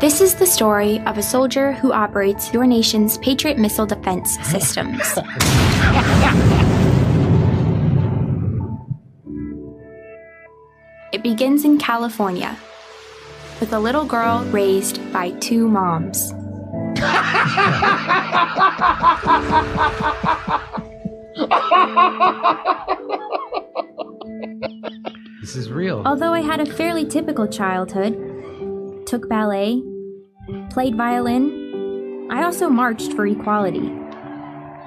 This is the story of a soldier who operates your nation's Patriot missile defense systems. it begins in California with a little girl raised by two moms. This is real. Although I had a fairly typical childhood, took ballet, played violin, I also marched for equality.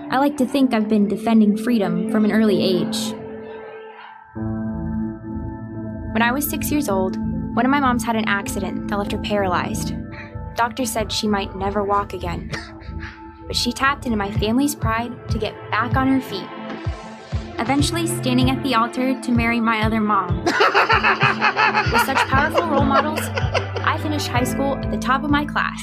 I like to think I've been defending freedom from an early age. When I was six years old, one of my moms had an accident that left her paralyzed. Doctors said she might never walk again. But she tapped into my family's pride to get back on her feet. Eventually, standing at the altar to marry my other mom. With such powerful role models, I finished high school at the top of my class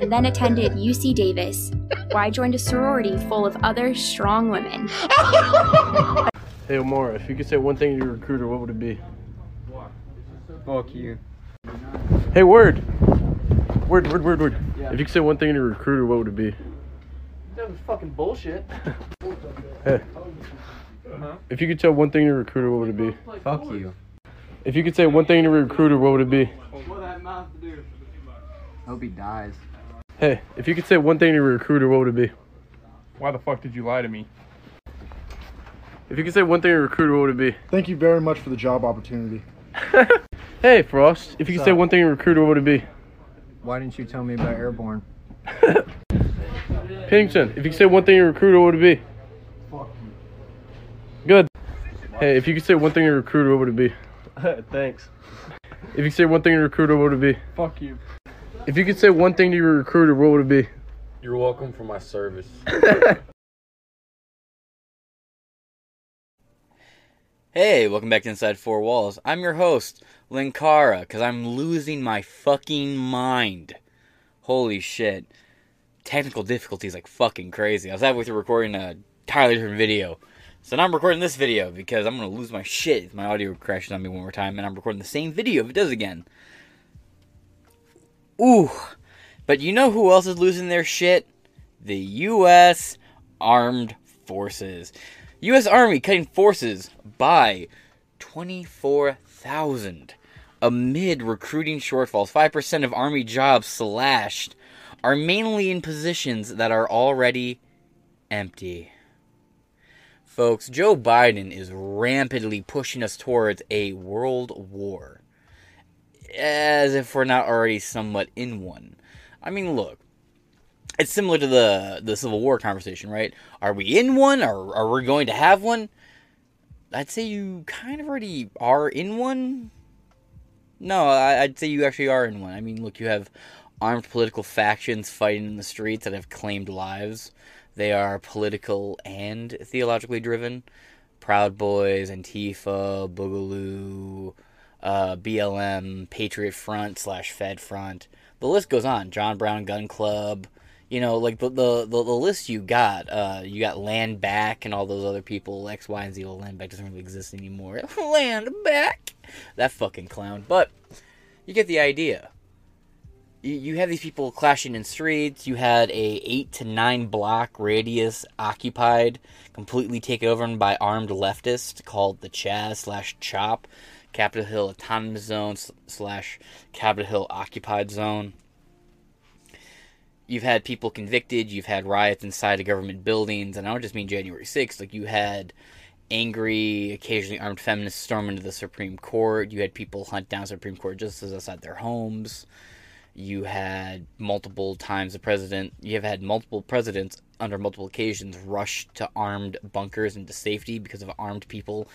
and then attended UC Davis, where I joined a sorority full of other strong women. Hey Omar, if you could say one thing to your recruiter, what would it be? Fuck you. Hey, word! Word, word, word, word. If you could say one thing to your recruiter, what would it be? That was fucking bullshit. Hey. Uh-huh. If you could tell one thing to your recruiter, what would it be? Fuck you. If you could say one thing to your recruiter, what would it be? I hope he dies. Hey, if you could say one thing to your recruiter, what would it be? Why the fuck did you lie to me? If you could say one thing to your recruiter, what would it be? Thank you very much for the job opportunity. Hey, Frost, if you could say one thing to your recruiter, what would it be? Why didn't you tell me about airborne? Pennington, if you could say one thing to your recruiter, what would it be? Fuck you. Good. Hey, if you could say one thing to your recruiter, what would it be? Thanks. If you could say one thing to your recruiter, what would it be? Fuck you. If you could say one thing to your recruiter, what would it be? You're welcome for my service. Hey, welcome back to Inside Four Walls. I'm your host, Linkara, because I'm losing my fucking mind. Holy shit. Technical difficulties like fucking crazy. I was halfway through recording a entirely different video. So now I'm recording this video because I'm gonna lose my shit if my audio crashes on me one more time and I'm recording the same video if it does again. Ooh. But you know who else is losing their shit? The US Armed Forces. U.S. Army cutting forces by 24,000 amid recruiting shortfalls. 5% of Army jobs slashed are mainly in positions that are already empty. Folks, Joe Biden is rampantly pushing us towards a world war. As if we're not already somewhat in one. I mean, look, it's similar to the the Civil War conversation, right? Are we in one or are we going to have one? I'd say you kind of already are in one. No, I'd say you actually are in one. I mean, look, you have armed political factions fighting in the streets that have claimed lives. They are political and theologically driven. Proud Boys, Antifa, Boogaloo, uh, BLM, Patriot Front slash Fed Front. The list goes on. John Brown Gun Club, you know, like the the, the, the list you got, uh, you got Land Back and all those other people. X, Y, and Z. Well, Land Back doesn't really exist anymore. Land Back, that fucking clown. But you get the idea. You, you have these people clashing in streets. You had a eight to nine block radius occupied, completely taken over by armed leftists called the Chaz slash Chop, Capitol Hill Autonomous Zone slash Capitol Hill Occupied Zone. You've had people convicted, you've had riots inside of government buildings, and I don't just mean January 6th, like you had angry, occasionally armed feminists storm into the Supreme Court, you had people hunt down Supreme Court justices outside their homes, you had multiple times the president, you have had multiple presidents under multiple occasions rush to armed bunkers into safety because of armed people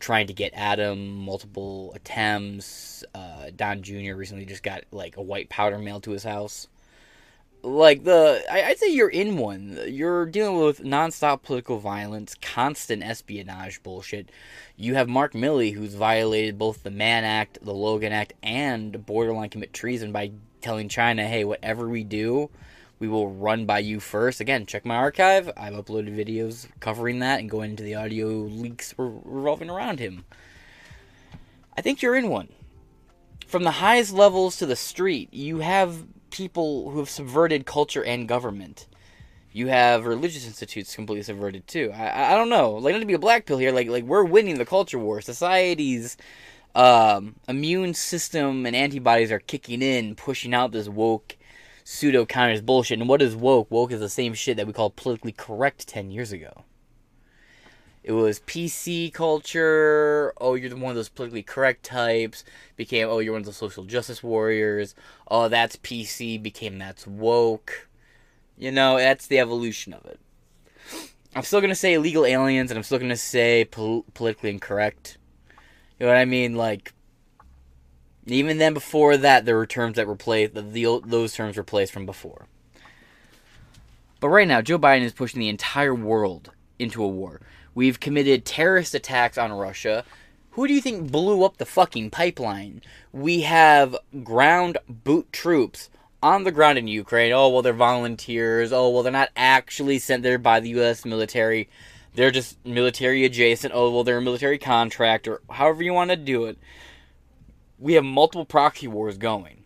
trying to get at him, multiple attempts. Uh, Don Jr. recently just got like a white powder mailed to his house like the I, would say you're in one. You're dealing with nonstop political violence, constant espionage bullshit. You have Mark Milley, who's violated both the Mann Act, the Logan Act, and borderline commit treason by telling China, "Hey, whatever we do, we will run by you first. Again, check my archive. I've uploaded videos covering that and going into the audio leaks revolving around him. I think you're in one. from the highest levels to the street, you have people who have subverted culture and government. You have religious institutes completely subverted too. I, I- don't know. Like not to be a black pill here. Like like we're winning the culture war. Society's um, immune system and antibodies are kicking in, pushing out this woke pseudo counters bullshit. And what is woke? Woke is the same shit that we called politically correct ten years ago. It was PC culture. Oh, you're one of those politically correct types. Became oh, you're one of those social justice warriors. Oh, that's PC. Became that's woke. You know, that's the evolution of it. I'm still gonna say illegal aliens, and I'm still gonna say pol- politically incorrect. You know what I mean? Like, even then, before that, there were terms that replaced the, the those terms replaced from before. But right now, Joe Biden is pushing the entire world into a war. We've committed terrorist attacks on Russia. Who do you think blew up the fucking pipeline? We have ground boot troops on the ground in Ukraine. Oh, well, they're volunteers. Oh, well, they're not actually sent there by the U.S. military. They're just military adjacent. Oh, well, they're a military contractor. However, you want to do it. We have multiple proxy wars going.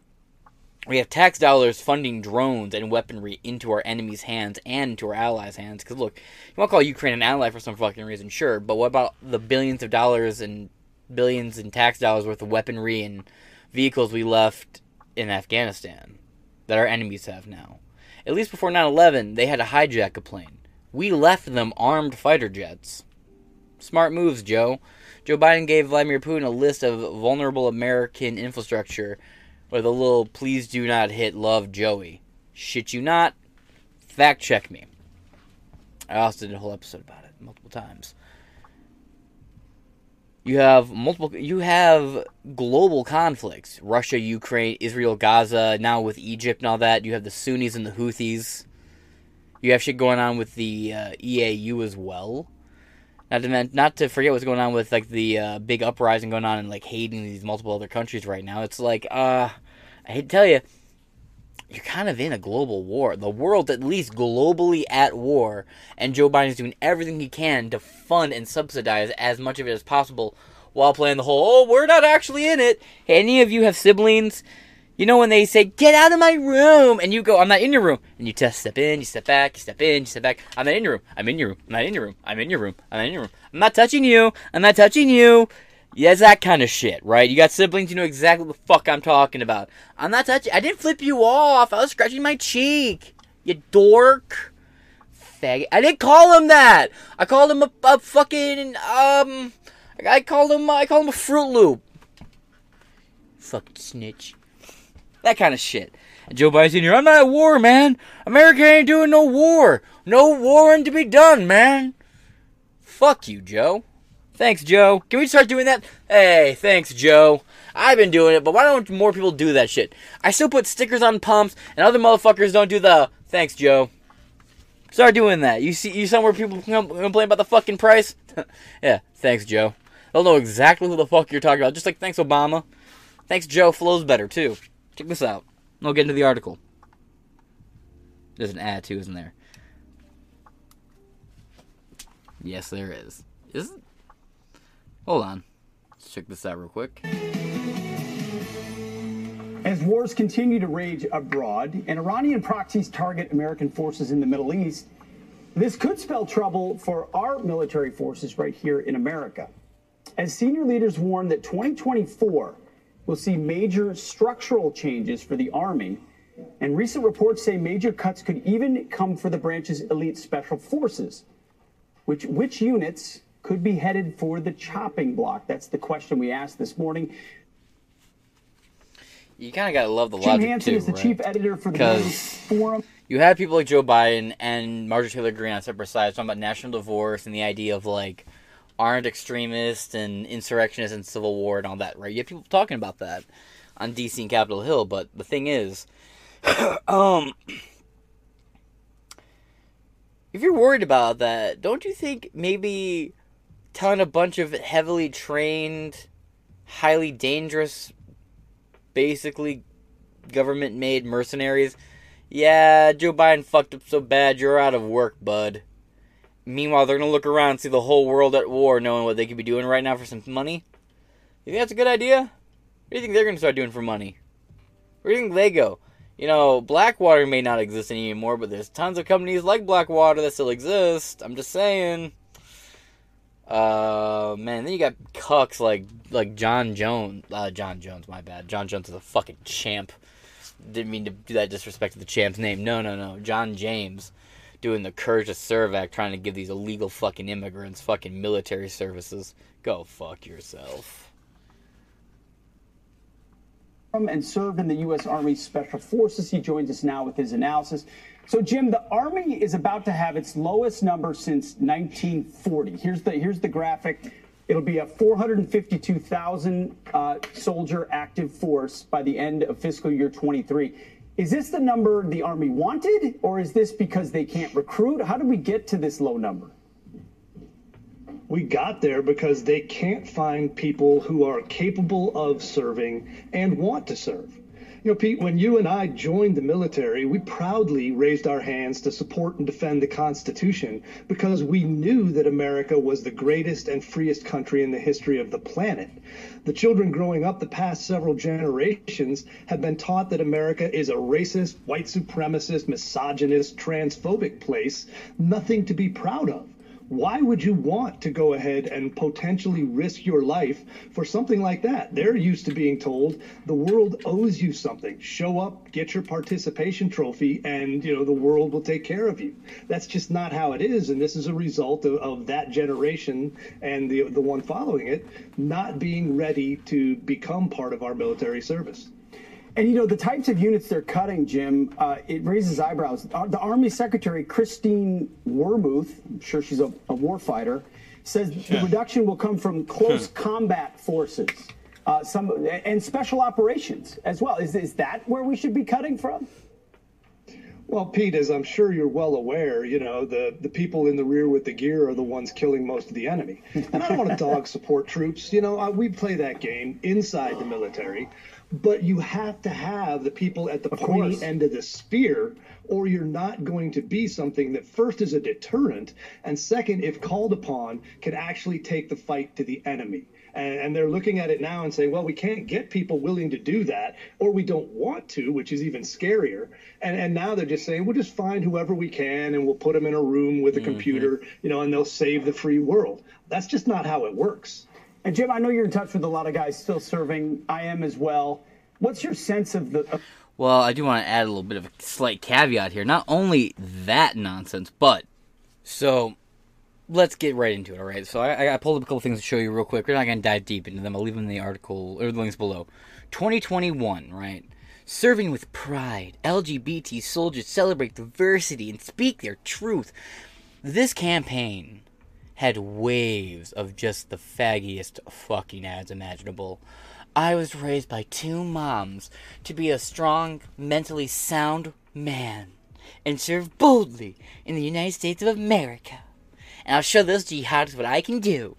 We have tax dollars funding drones and weaponry into our enemies' hands and into our allies' hands. Because look, you want to call Ukraine an ally for some fucking reason, sure. But what about the billions of dollars and billions in tax dollars worth of weaponry and vehicles we left in Afghanistan that our enemies have now? At least before 9 11, they had to hijack a plane. We left them armed fighter jets. Smart moves, Joe. Joe Biden gave Vladimir Putin a list of vulnerable American infrastructure with a little please do not hit love Joey. Shit you not. Fact check me. I also did a whole episode about it multiple times. You have multiple you have global conflicts. Russia, Ukraine, Israel, Gaza, now with Egypt and all that. You have the Sunnis and the Houthis. You have shit going on with the uh, EAU as well. Not to not to forget what's going on with like the uh, big uprising going on in like Haiti these multiple other countries right now. It's like uh I hate to tell you, you're kind of in a global war. The world, at least globally, at war, and Joe Biden's doing everything he can to fund and subsidize as much of it as possible while playing the whole, oh, we're not actually in it. Any of you have siblings? You know when they say, get out of my room, and you go, I'm not in your room, and you just step in, you step back, you step in, you step back, I'm not in your room, I'm in your room, I'm not in your room, I'm in your room, I'm not in your room, I'm not touching you, I'm not touching you. Yeah, it's that kind of shit, right? You got siblings, you know exactly what the fuck I'm talking about. I'm not touching. I didn't flip you off. I was scratching my cheek. You dork. Faggot. I didn't call him that. I called him a, a fucking um. I called him. I called him a Fruit Loop. Fucking snitch. That kind of shit. And Joe Biden's in here. I'm not at war, man. America ain't doing no war. No warring to be done, man. Fuck you, Joe. Thanks, Joe. Can we start doing that? Hey, thanks, Joe. I've been doing it, but why don't more people do that shit? I still put stickers on pumps, and other motherfuckers don't do the thanks, Joe. Start doing that. You see, you somewhere people complain about the fucking price? yeah, thanks, Joe. They'll know exactly who the fuck you're talking about. Just like thanks, Obama. Thanks, Joe. Flows better too. Check this out. I'll get into the article. There's an ad too, isn't there? Yes, there is. Is it? Hold on. Let's check this out real quick. As wars continue to rage abroad and Iranian proxies target American forces in the Middle East, this could spell trouble for our military forces right here in America. As senior leaders warn that 2024 will see major structural changes for the Army, and recent reports say major cuts could even come for the branch's elite special forces. Which, which units could be headed for the chopping block? That's the question we asked this morning. You kind of gotta love the Jim logic Hanson too, is the right? chief editor for the Forum. you have people like Joe Biden and Marjorie Taylor Greene on separate sides talking about national divorce and the idea of like armed extremists and insurrectionists and civil war and all that, right? You have people talking about that on DC and Capitol Hill, but the thing is, um, if you're worried about that, don't you think maybe telling a bunch of heavily trained, highly dangerous, basically government made mercenaries. Yeah, Joe Biden fucked up so bad, you're out of work, bud. Meanwhile, they're gonna look around and see the whole world at war, knowing what they could be doing right now for some money. You think that's a good idea? What do you think they're to start doing for money? Where do you think they go? You know, Blackwater may not exist anymore, but there's tons of companies like Blackwater that still exist. I'm just saying. Uh, man, then you got cucks like like John Jones. Uh, John Jones, my bad. John Jones is a fucking champ. Didn't mean to do that disrespect to the champ's name. No, no, no. John James doing the Courage to Serve Act, trying to give these illegal fucking immigrants fucking military services. Go fuck yourself. and served in the U.S. Army Special Forces. He joins us now with his analysis. So, Jim, the Army is about to have its lowest number since 1940. Here's the here's the graphic. It'll be a 452,000 uh, soldier active force by the end of fiscal year 23. Is this the number the Army wanted, or is this because they can't recruit? How did we get to this low number? We got there because they can't find people who are capable of serving and want to serve. You know, Pete, when you and I joined the military, we proudly raised our hands to support and defend the Constitution because we knew that America was the greatest and freest country in the history of the planet. The children growing up the past several generations have been taught that America is a racist, white supremacist, misogynist, transphobic place, nothing to be proud of why would you want to go ahead and potentially risk your life for something like that? They're used to being told the world owes you something. Show up, get your participation trophy, and you know the world will take care of you. That's just not how it is, and this is a result of, of that generation and the the one following it not being ready to become part of our military service. And you know the types of units they're cutting, Jim. Uh, it raises eyebrows. Uh, the Army Secretary Christine Wormuth, I'm sure she's a, a warfighter, says the reduction will come from close combat forces, uh, some and special operations as well. Is is that where we should be cutting from? Well, Pete, as I'm sure you're well aware, you know, the, the people in the rear with the gear are the ones killing most of the enemy. And I don't want to dog support troops. You know, uh, we play that game inside the military, but you have to have the people at the Of pointy course. end of the spear, or you're not going to be something that first is a deterrent, and second, if called upon, can actually take the fight to the enemy. And, and they're looking at it now and saying, well, we can't get people willing to do that, or we don't want to, which is even scarier. And, and now they're just saying, we'll just find whoever we can and we'll put them in a room with a mm-hmm. computer, you know, and they'll save the free world. That's just not how it works. And Jim, I know you're in touch with a lot of guys still serving. I am as well. What's your sense of the? Well, I do want to add a little bit of a slight caveat here. Not only that nonsense, but so let's get right into it. All right. So I, I pulled up a couple things to show you real quick. We're not going to dive deep into them. I'll leave them in the article or the links below. 2021, right? Serving with pride, LGBT soldiers celebrate diversity and speak their truth. This campaign had waves of just the faggiest fucking ads imaginable. I was raised by two moms to be a strong, mentally sound man and serve boldly in the United States of America. And I'll show those jihadists what I can do.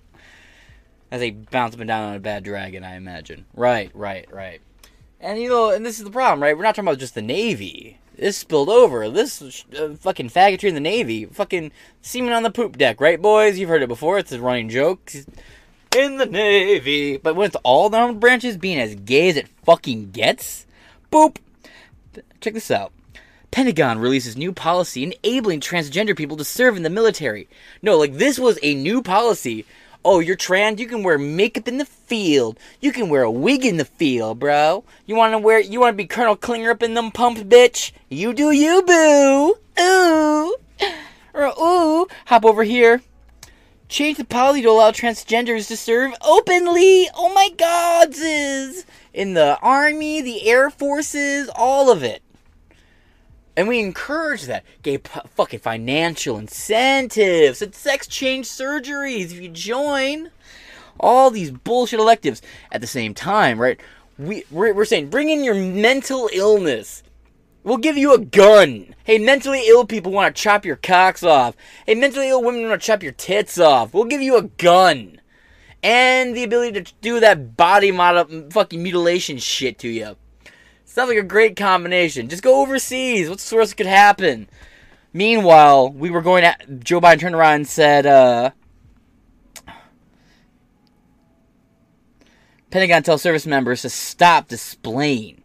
As they bounce up and down on a bad dragon, I imagine. Right, right, right. And you know, and this is the problem, right? We're not talking about just the Navy. This spilled over. This uh, fucking faggotry in the Navy. Fucking semen on the poop deck, right, boys? You've heard it before. It's a running joke. In the Navy. But when it's all the branches being as gay as it fucking gets, boop. Check this out. Pentagon releases new policy enabling transgender people to serve in the military. No, like this was a new policy. Oh, you're trans, you can wear makeup in the field. You can wear a wig in the field, bro. You wanna wear you wanna be Colonel Klinger up in them pumps, bitch? You do you, boo. Ooh. Or ooh, hop over here. Change the policy to allow transgenders to serve openly. Oh my god. In the army, the air forces, all of it. And we encourage that. Gave fucking financial incentives and sex change surgeries if you join. All these bullshit electives. At the same time, right? We, we're, we're saying bring in your mental illness. We'll give you a gun. Hey, mentally ill people want to chop your cocks off. Hey, mentally ill women want to chop your tits off. We'll give you a gun. And the ability to do that body model fucking mutilation shit to you. Sounds like a great combination. Just go overseas. What's the worst could happen? Meanwhile, we were going at Joe Biden turned around and said, uh Pentagon tells service members to stop displaying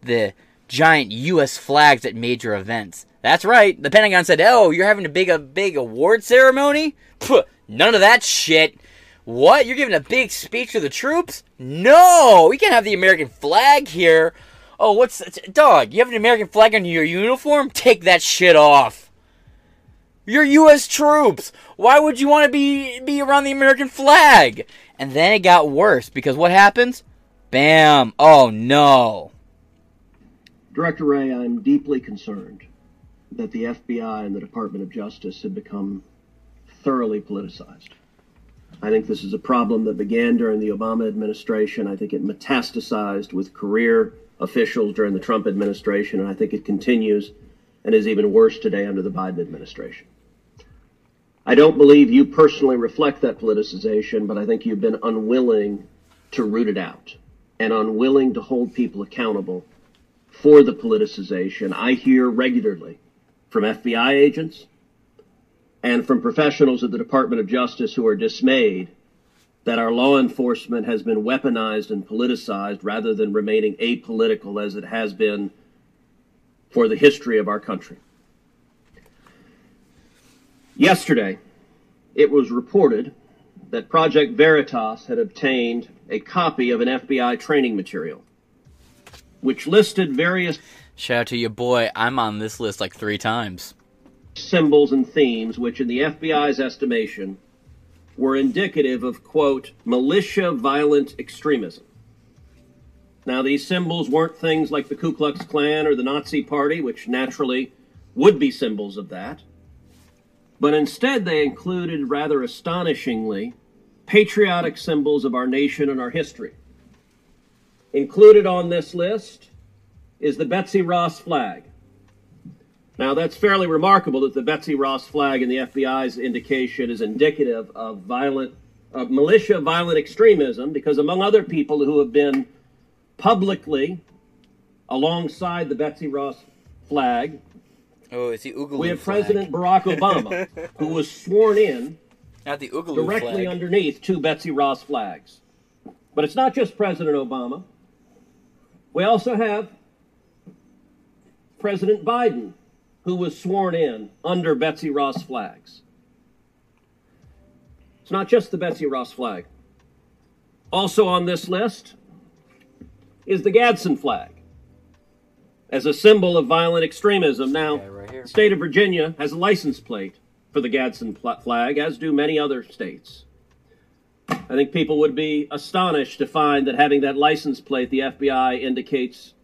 the giant U.S. flags at major events. That's right. The Pentagon said, "Oh, you're having a big a big award ceremony? Pff, none of that shit. What? You're giving a big speech to the troops? No, we can't have the American flag here. Oh, what's dog? You have an American flag on your uniform? Take that shit off. You're U.S. troops. Why would you want to be be around the American flag? And then it got worse because what happens? Bam! Oh no! Director Wray, I'm deeply concerned that the FBI and the Department of Justice have become thoroughly politicized. I think this is a problem that began during the Obama administration. I think it metastasized with career officials during the Trump administration, and I think it continues and is even worse today under the Biden administration. I don't believe you personally reflect that politicization, but I think you've been unwilling to root it out and unwilling to hold people accountable for the politicization. I hear regularly from FBI agents and from professionals at the Department of Justice who are dismayed that our law enforcement has been weaponized and politicized rather than remaining apolitical as it has been for the history of our country. Yesterday, it was reported that Project Veritas had obtained a copy of an FBI training material, which listed various. Shout out to your boy. I'm on this list like three times. Symbols and themes, which, in the FBI's estimation, were indicative of, quote, militia violent extremism. Now, these symbols weren't things like the Ku Klux Klan or the Nazi Party, which naturally would be symbols of that but instead they included, rather astonishingly, patriotic symbols of our nation and our history. Included on this list is the Betsy Ross flag. Now, that's fairly remarkable that the Betsy Ross flag and the FBI's indication is indicative of violent, of militia violent extremism, because among other people who have been publicly alongside the Betsy Ross flag Oh, it's the Oogaloo We have flag. President Barack Obama, who was sworn in Not the Oogaloo directly flag. underneath two Betsy Ross flags. But it's not just President Obama. We also have President Biden, who was sworn in under Betsy Ross flags. It's not just the Betsy Ross flag. Also on this list is the Gadsden flag as a symbol of violent extremism. Now, the state of Virginia has a license plate for the Gadsden flag, as do many other states. I think people would be astonished to find that having that license plate, the FBI indicates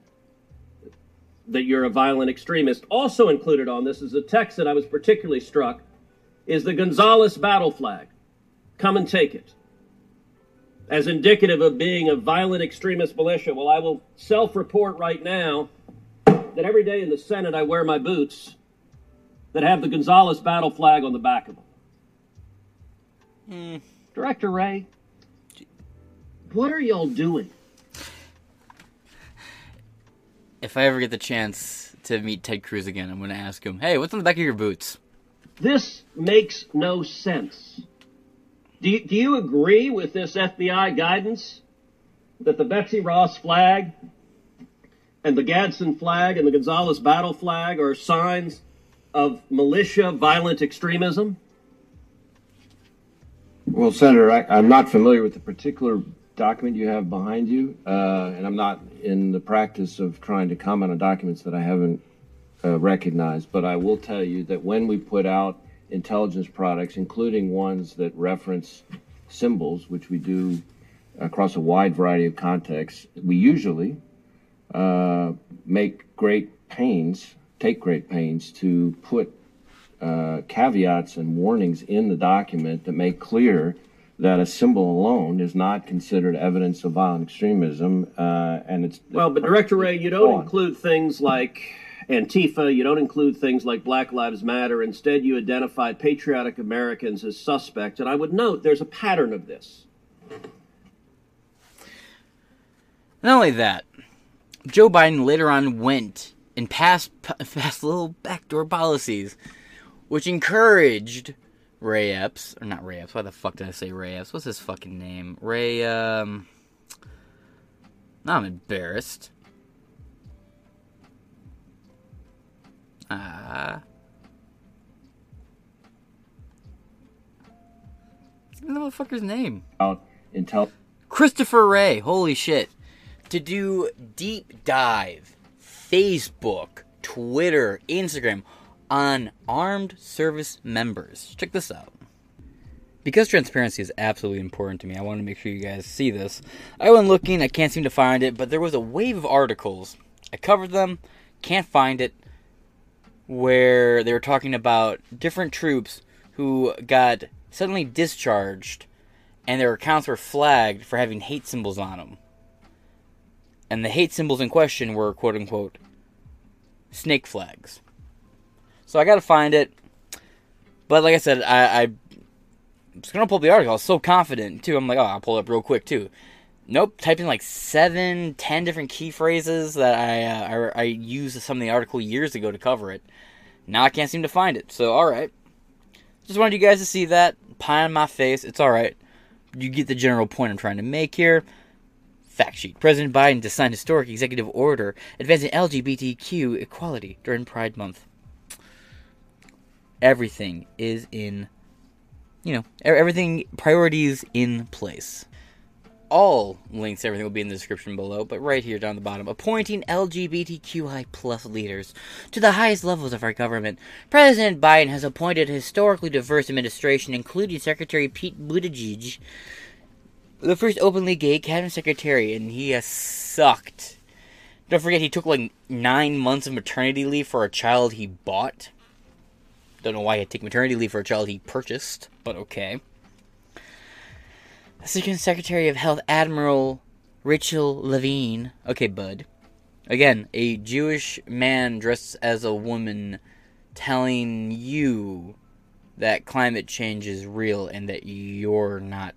that you're a violent extremist. Also included on this is a text that I was particularly struck is the Gonzales battle flag. Come and take it. As indicative of being a violent extremist militia. Well, I will self report right now that every day in the Senate I wear my boots that have the Gonzales battle flag on the back of them. Hmm. Director Wray, what are y'all doing? If I ever get the chance to meet Ted Cruz again, I'm going to ask him, "Hey, what's on the back of your boots?" This makes no sense. Do you, do you agree with this FBI guidance that the Betsy Ross flag and the Gadsden flag and the Gonzales battle flag are signs of militia violent extremism? Well, Senator, I, I'm not familiar with the particular document you have behind you, uh, and I'm not in the practice of trying to comment on documents that I haven't uh, recognized. But I will tell you that when we put out intelligence products, including ones that reference symbols, which we do across a wide variety of contexts, we usually uh, make great pains, take great pains to put uh, caveats and warnings in the document that make clear that a symbol alone is not considered evidence of violent extremism, uh, and it's Well, but Director Wray, you don't on. include things like Antifa, you don't include things like Black Lives Matter. Instead, you identify patriotic Americans as suspects. And I would note there's a pattern of this. Not only that, Joe Biden later on went and passed passed little backdoor policies, which encouraged Ray Epps or not Ray Epps. Why the fuck did I say Ray Epps? What's his fucking name? Ray um I'm embarrassed. Ah. What's the motherfucker's name? Out intel. Christopher Wray, holy shit. To do deep dive, Facebook, Twitter, Instagram on armed service members. Check this out. Because transparency is absolutely important to me, I want to make sure you guys see this. I went looking, I can't seem to find it, but there was a wave of articles. I covered them, can't find it, where they were talking about different troops who got suddenly discharged and their accounts were flagged for having hate symbols on them. And the hate symbols in question were quote unquote snake flags. So I gotta find it. But like I said, I, I was gonna pull up the article. I was so confident too. I'm like, oh, I'll pull it up real quick too. Nope, typing like seven, ten different key phrases that I, uh, I I used some of the article years ago to cover it. Now I can't seem to find it. So all right, just wanted you guys to see that pie on my face. It's all right. You get the general point I'm trying to make here. Fact sheet: President Biden to sign historic executive order advancing LGBTQ equality during Pride Month. Everything is in, you know, everything priorities in place. All links everything will be in the description below but right here down the bottom appointing lgbtqi plus leaders to the highest levels of our government. President biden has appointed a historically diverse administration including secretary pete buttigieg the first openly gay cabinet secretary and he has sucked. Don't forget he took like nine months of maternity leave for a child he bought don't know why he'd take maternity leave for a child he purchased but okay Assistant Secretary of Health Admiral Rachel Levine. Okay, bud. Again, a Jewish man dressed as a woman telling you that climate change is real and that you're not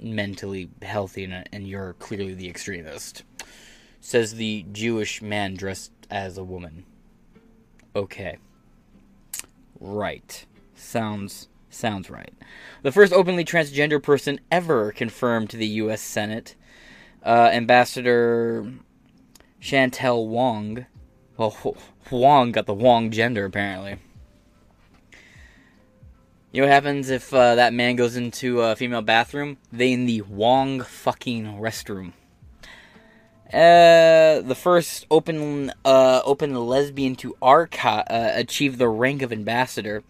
mentally healthy and, and you're clearly the extremist. Says the Jewish man dressed as a woman. Okay. Right. Sounds sounds right. The first openly transgender person ever confirmed to the U.S. Senate, uh, Ambassador Chantale Wong. Well, Wong got the Wong gender apparently. You know what happens if uh, that man goes into a female bathroom? They in the Wong fucking restroom. Uh, the first open uh, open lesbian to archi- uh, achieve the rank of ambassador,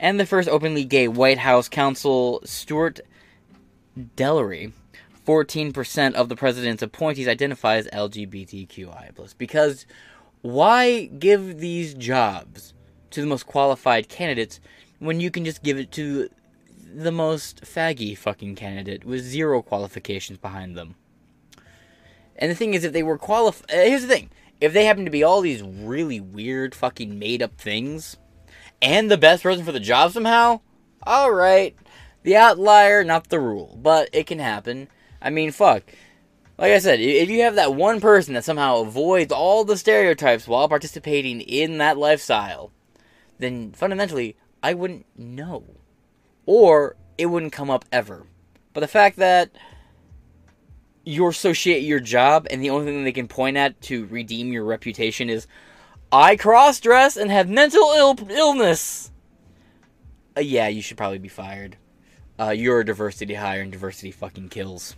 and the first openly gay White House counsel Stuart Delery. 14% of the president's appointees identify as LGBTQI+. because why give these jobs to the most qualified candidates when you can just give it to the most faggy fucking candidate with zero qualifications behind them? And the thing is, if they were qualified, uh, here's the thing: if they happen to be all these really weird, fucking made up things, and the best person for the job somehow, all right, the outlier, not the rule, but it can happen. I mean, fuck. Like I said, if you have that one person that somehow avoids all the stereotypes while participating in that lifestyle, then fundamentally, I wouldn't know. Or it wouldn't come up ever. But the fact that you associate your job and the only thing they can point at to redeem your reputation is I cross dress and have mental Ill- illness. Uh, yeah, you should probably be fired. Uh, you're a diversity hire and diversity fucking kills.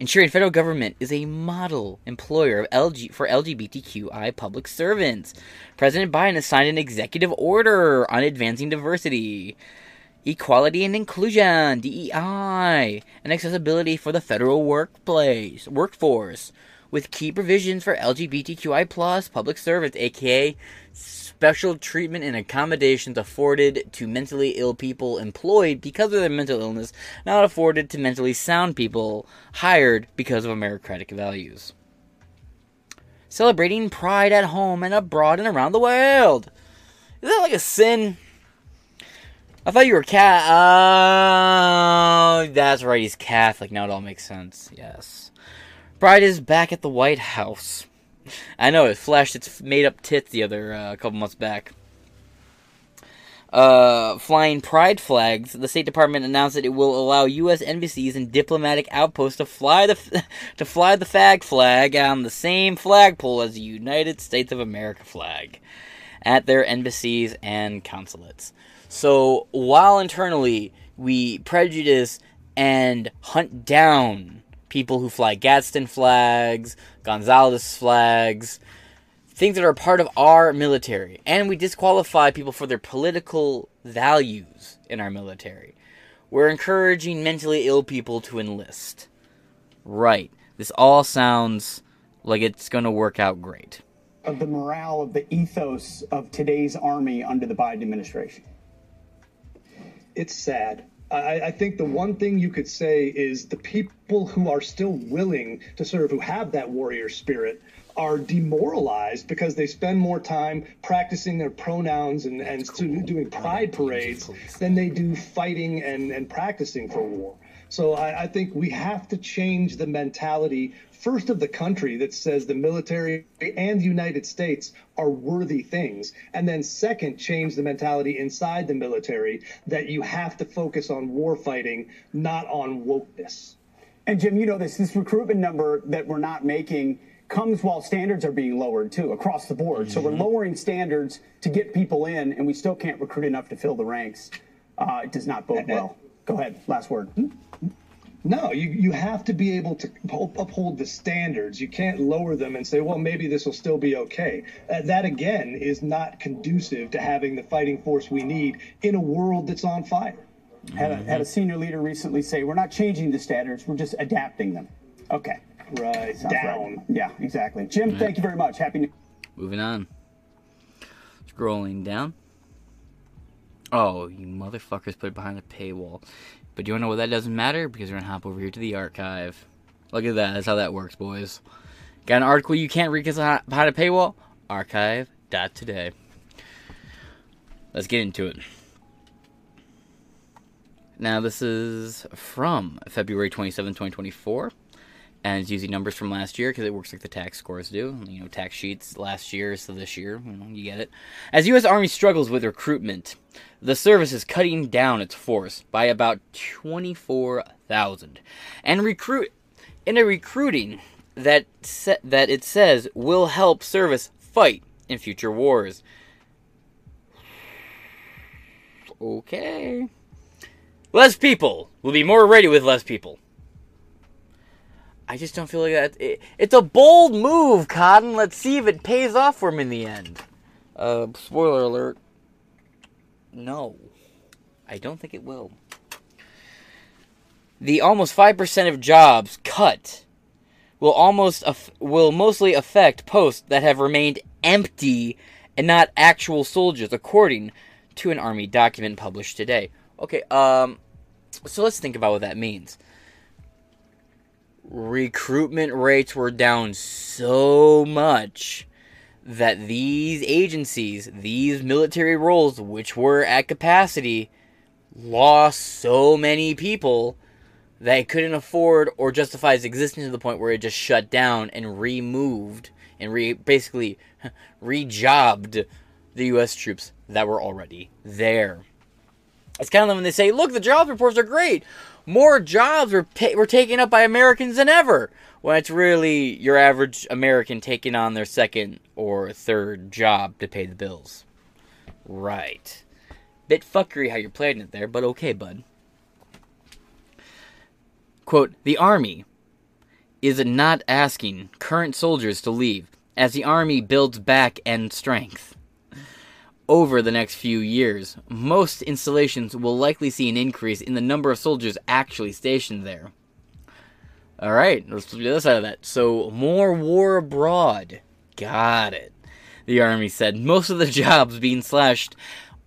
Ensuring federal government is a model employer of LG for LGBTQI public servants. President Biden has signed an executive order on advancing diversity, equality and inclusion (DEI) and accessibility for the federal workplace workforce, with key provisions for LGBTQI plus public servants, aka special treatment and accommodations afforded to mentally ill people employed because of their mental illness, not afforded to mentally sound people hired because of meritocratic values. Celebrating pride at home and abroad and around the world. Is that like a sin? I thought you were cat. Oh, that's right. He's Catholic. Now it all makes sense. Yes. Pride is back at the White House. I know it flashed its made up tits the other uh, couple months back. uh, flying pride flags, the State Department announced that it will allow U.S. embassies and diplomatic outposts to fly the to fly the fag flag on the same flagpole as the United States of America flag at their embassies and consulates. So while internally we prejudice and hunt down people who fly Gadsden flags, Gonzales flags, things that are part of our military, and we disqualify people for their political values in our military. We're encouraging mentally ill people to enlist. Right. This all sounds like it's going to work out great. Of the morale of the ethos of today's army under the Biden administration. It's sad. I, I think the one thing you could say is the people who are still willing to serve, who have that warrior spirit, are demoralized because they spend more time practicing their pronouns and, and cool. doing pride parades than they do fighting and, and practicing for war. So I, I think we have to change the mentality first of the country that says the military and the United States are worthy things. And then second, change the mentality inside the military that you have to focus on war fighting, not on wokeness. And Jim, you know this this recruitment number that we're not making comes while standards are being lowered too across the board. Mm-hmm. So we're mm-hmm. lowering standards to get people in, and we still can't recruit enough to fill the ranks. Uh, it does not bode well. Go ahead. Last word. Hmm? Hmm? No, you, you have to be able to uphold the standards. You can't lower them and say, well, maybe this will still be okay. Uh, that, again, is not conducive to having the fighting force we need in a world that's on fire. Had a, mm-hmm. had a senior leader recently say, we're not changing the standards, we're just adapting them. Okay. Right. Sounds Down. Right. Yeah, exactly. Jim, thank you very much. Happy New Moving on. Scrolling down. Oh, you motherfuckers put it behind the paywall. But you want to know what that doesn't matter? Because we're to hop over here to the archive. Look at that. That's how that works, boys. Got an article you can't read because behind a paywall? Archive.today. Let's get into it. Now, this is from February 27, 2024 and it's using numbers from last year because it works like the tax scores do. You know, tax sheets last year, so this year, you, know, you get it. As U.S. Army struggles with recruitment, the service is cutting down its force by about 24,000, and recruit in a recruiting that se- that it says will help service fight in future wars. Okay. Less people will be more ready with less people. I just don't feel like that. It, it's a bold move, Cotton. Let's see if it pays off for him in the end. Uh, spoiler alert. No. I don't think it will. The almost 5% of jobs cut will almost af- will mostly affect posts that have remained empty and not actual soldiers according to an army document published today. Okay, um so let's think about what that means recruitment rates were down so much that these agencies, these military roles, which were at capacity, lost so many people that it couldn't afford or justify its existence to the point where it just shut down and removed and re- basically rejobbed the U.S. troops that were already there. It's kind of like when they say, look, the jobs reports are great more jobs were, ta- were taken up by Americans than ever. When it's really your average American taking on their second or third job to pay the bills. Right. Bit fuckery how you're playing it there, but okay, bud. Quote, the Army is not asking current soldiers to leave as the Army builds back end strength over the next few years, most installations will likely see an increase in the number of soldiers actually stationed there. Alright, let's do the other side of that. So, more war abroad. Got it. The Army said most of the jobs being slashed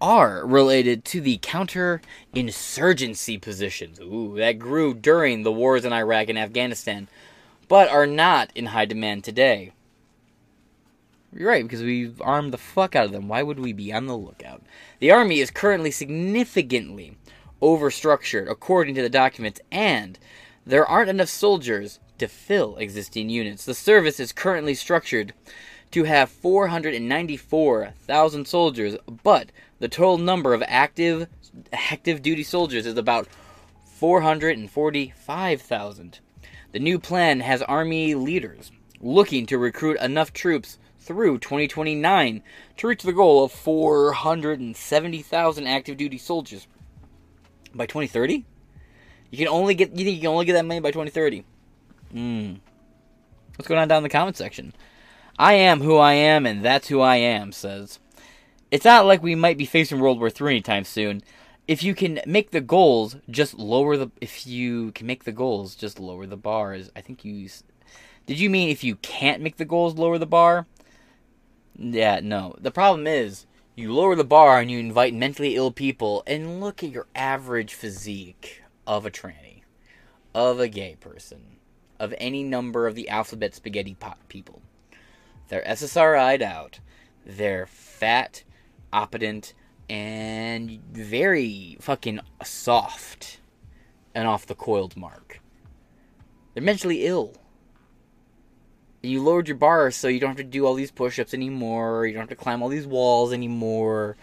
are related to the counter-insurgency positions. Ooh, that grew during the wars in Iraq and Afghanistan, but are not in high demand today. You're right, because we've armed the fuck out of them. Why would we be on the lookout? The Army is currently significantly overstructured, according to the documents, and there aren't enough soldiers to fill existing units. The service is currently structured to have 494,000 soldiers, but The total number of active active duty soldiers is about 445,000. The new plan has Army leaders looking to recruit enough troops through 2029 to reach the goal of 470,000 active duty soldiers by 2030. You can only get you think you can only get that many by 2030. Hmm. What's going on down in the comment section? I am who I am, and that's who I am. Says it's not like we might be facing World War III anytime soon. If you can make the goals, just lower the. If you can make the goals, just lower the bars. I think you. Did you mean if you can't make the goals, lower the bar? Yeah, no. The problem is, you lower the bar and you invite mentally ill people, and look at your average physique of a tranny, of a gay person, of any number of the alphabet spaghetti pot people. They're SSRI'd out. They're fat, opulent, and very fucking soft and off the coiled mark. They're mentally ill. You lowered your bar so you don't have to do all these push ups anymore. You don't have to climb all these walls anymore.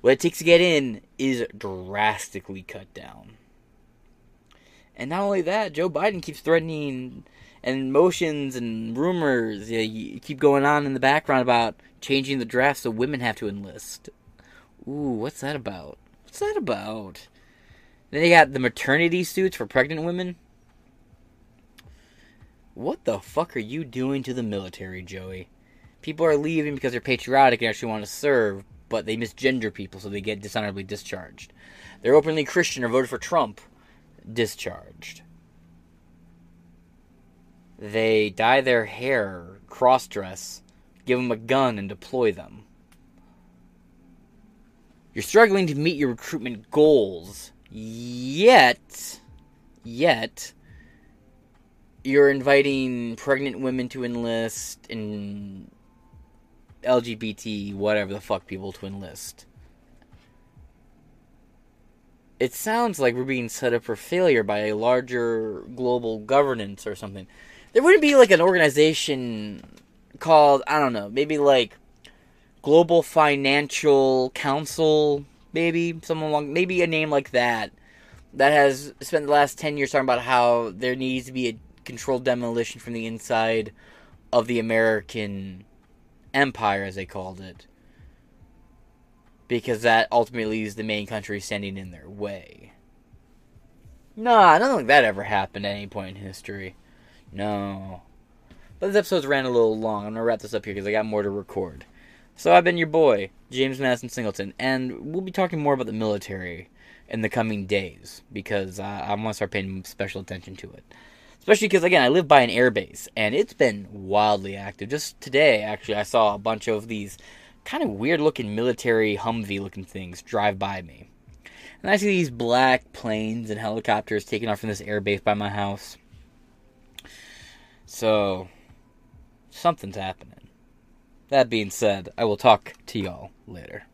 What it takes to get in is drastically cut down. And not only that, Joe Biden keeps threatening and motions and rumors yeah, you keep going on in the background about changing the draft so women have to enlist. Ooh, what's that about? What's that about? Then you got the maternity suits for pregnant women. What the fuck are you doing to the military, Joey? People are leaving because they're patriotic and actually want to serve, but they misgender people so they get dishonorably discharged. They're openly Christian or voted for Trump, discharged. They dye their hair, cross dress, give them a gun, and deploy them. You're struggling to meet your recruitment goals, yet, yet, you're inviting pregnant women to enlist and LGBT, whatever the fuck, people to enlist. It sounds like we're being set up for failure by a larger global governance or something. There wouldn't be like an organization called, I don't know, maybe like Global Financial Council, maybe someone along, maybe a name like that, that has spent the last ten years talking about how there needs to be a controlled demolition from the inside of the American empire, as they called it, because that ultimately is the main country standing in their way. Nah, nothing like that ever happened at any point in history. No. But this episode's ran a little long. I'm gonna wrap this up here because I got more to record. So I've been your boy, James Madison Singleton, and we'll be talking more about the military in the coming days because uh, I want to start paying special attention to it. Especially because, again, I live by an airbase and it's been wildly active. Just today, actually, I saw a bunch of these kind of weird looking military Humvee looking things drive by me. And I see these black planes and helicopters taking off from this airbase by my house. So, something's happening. That being said, I will talk to y'all later.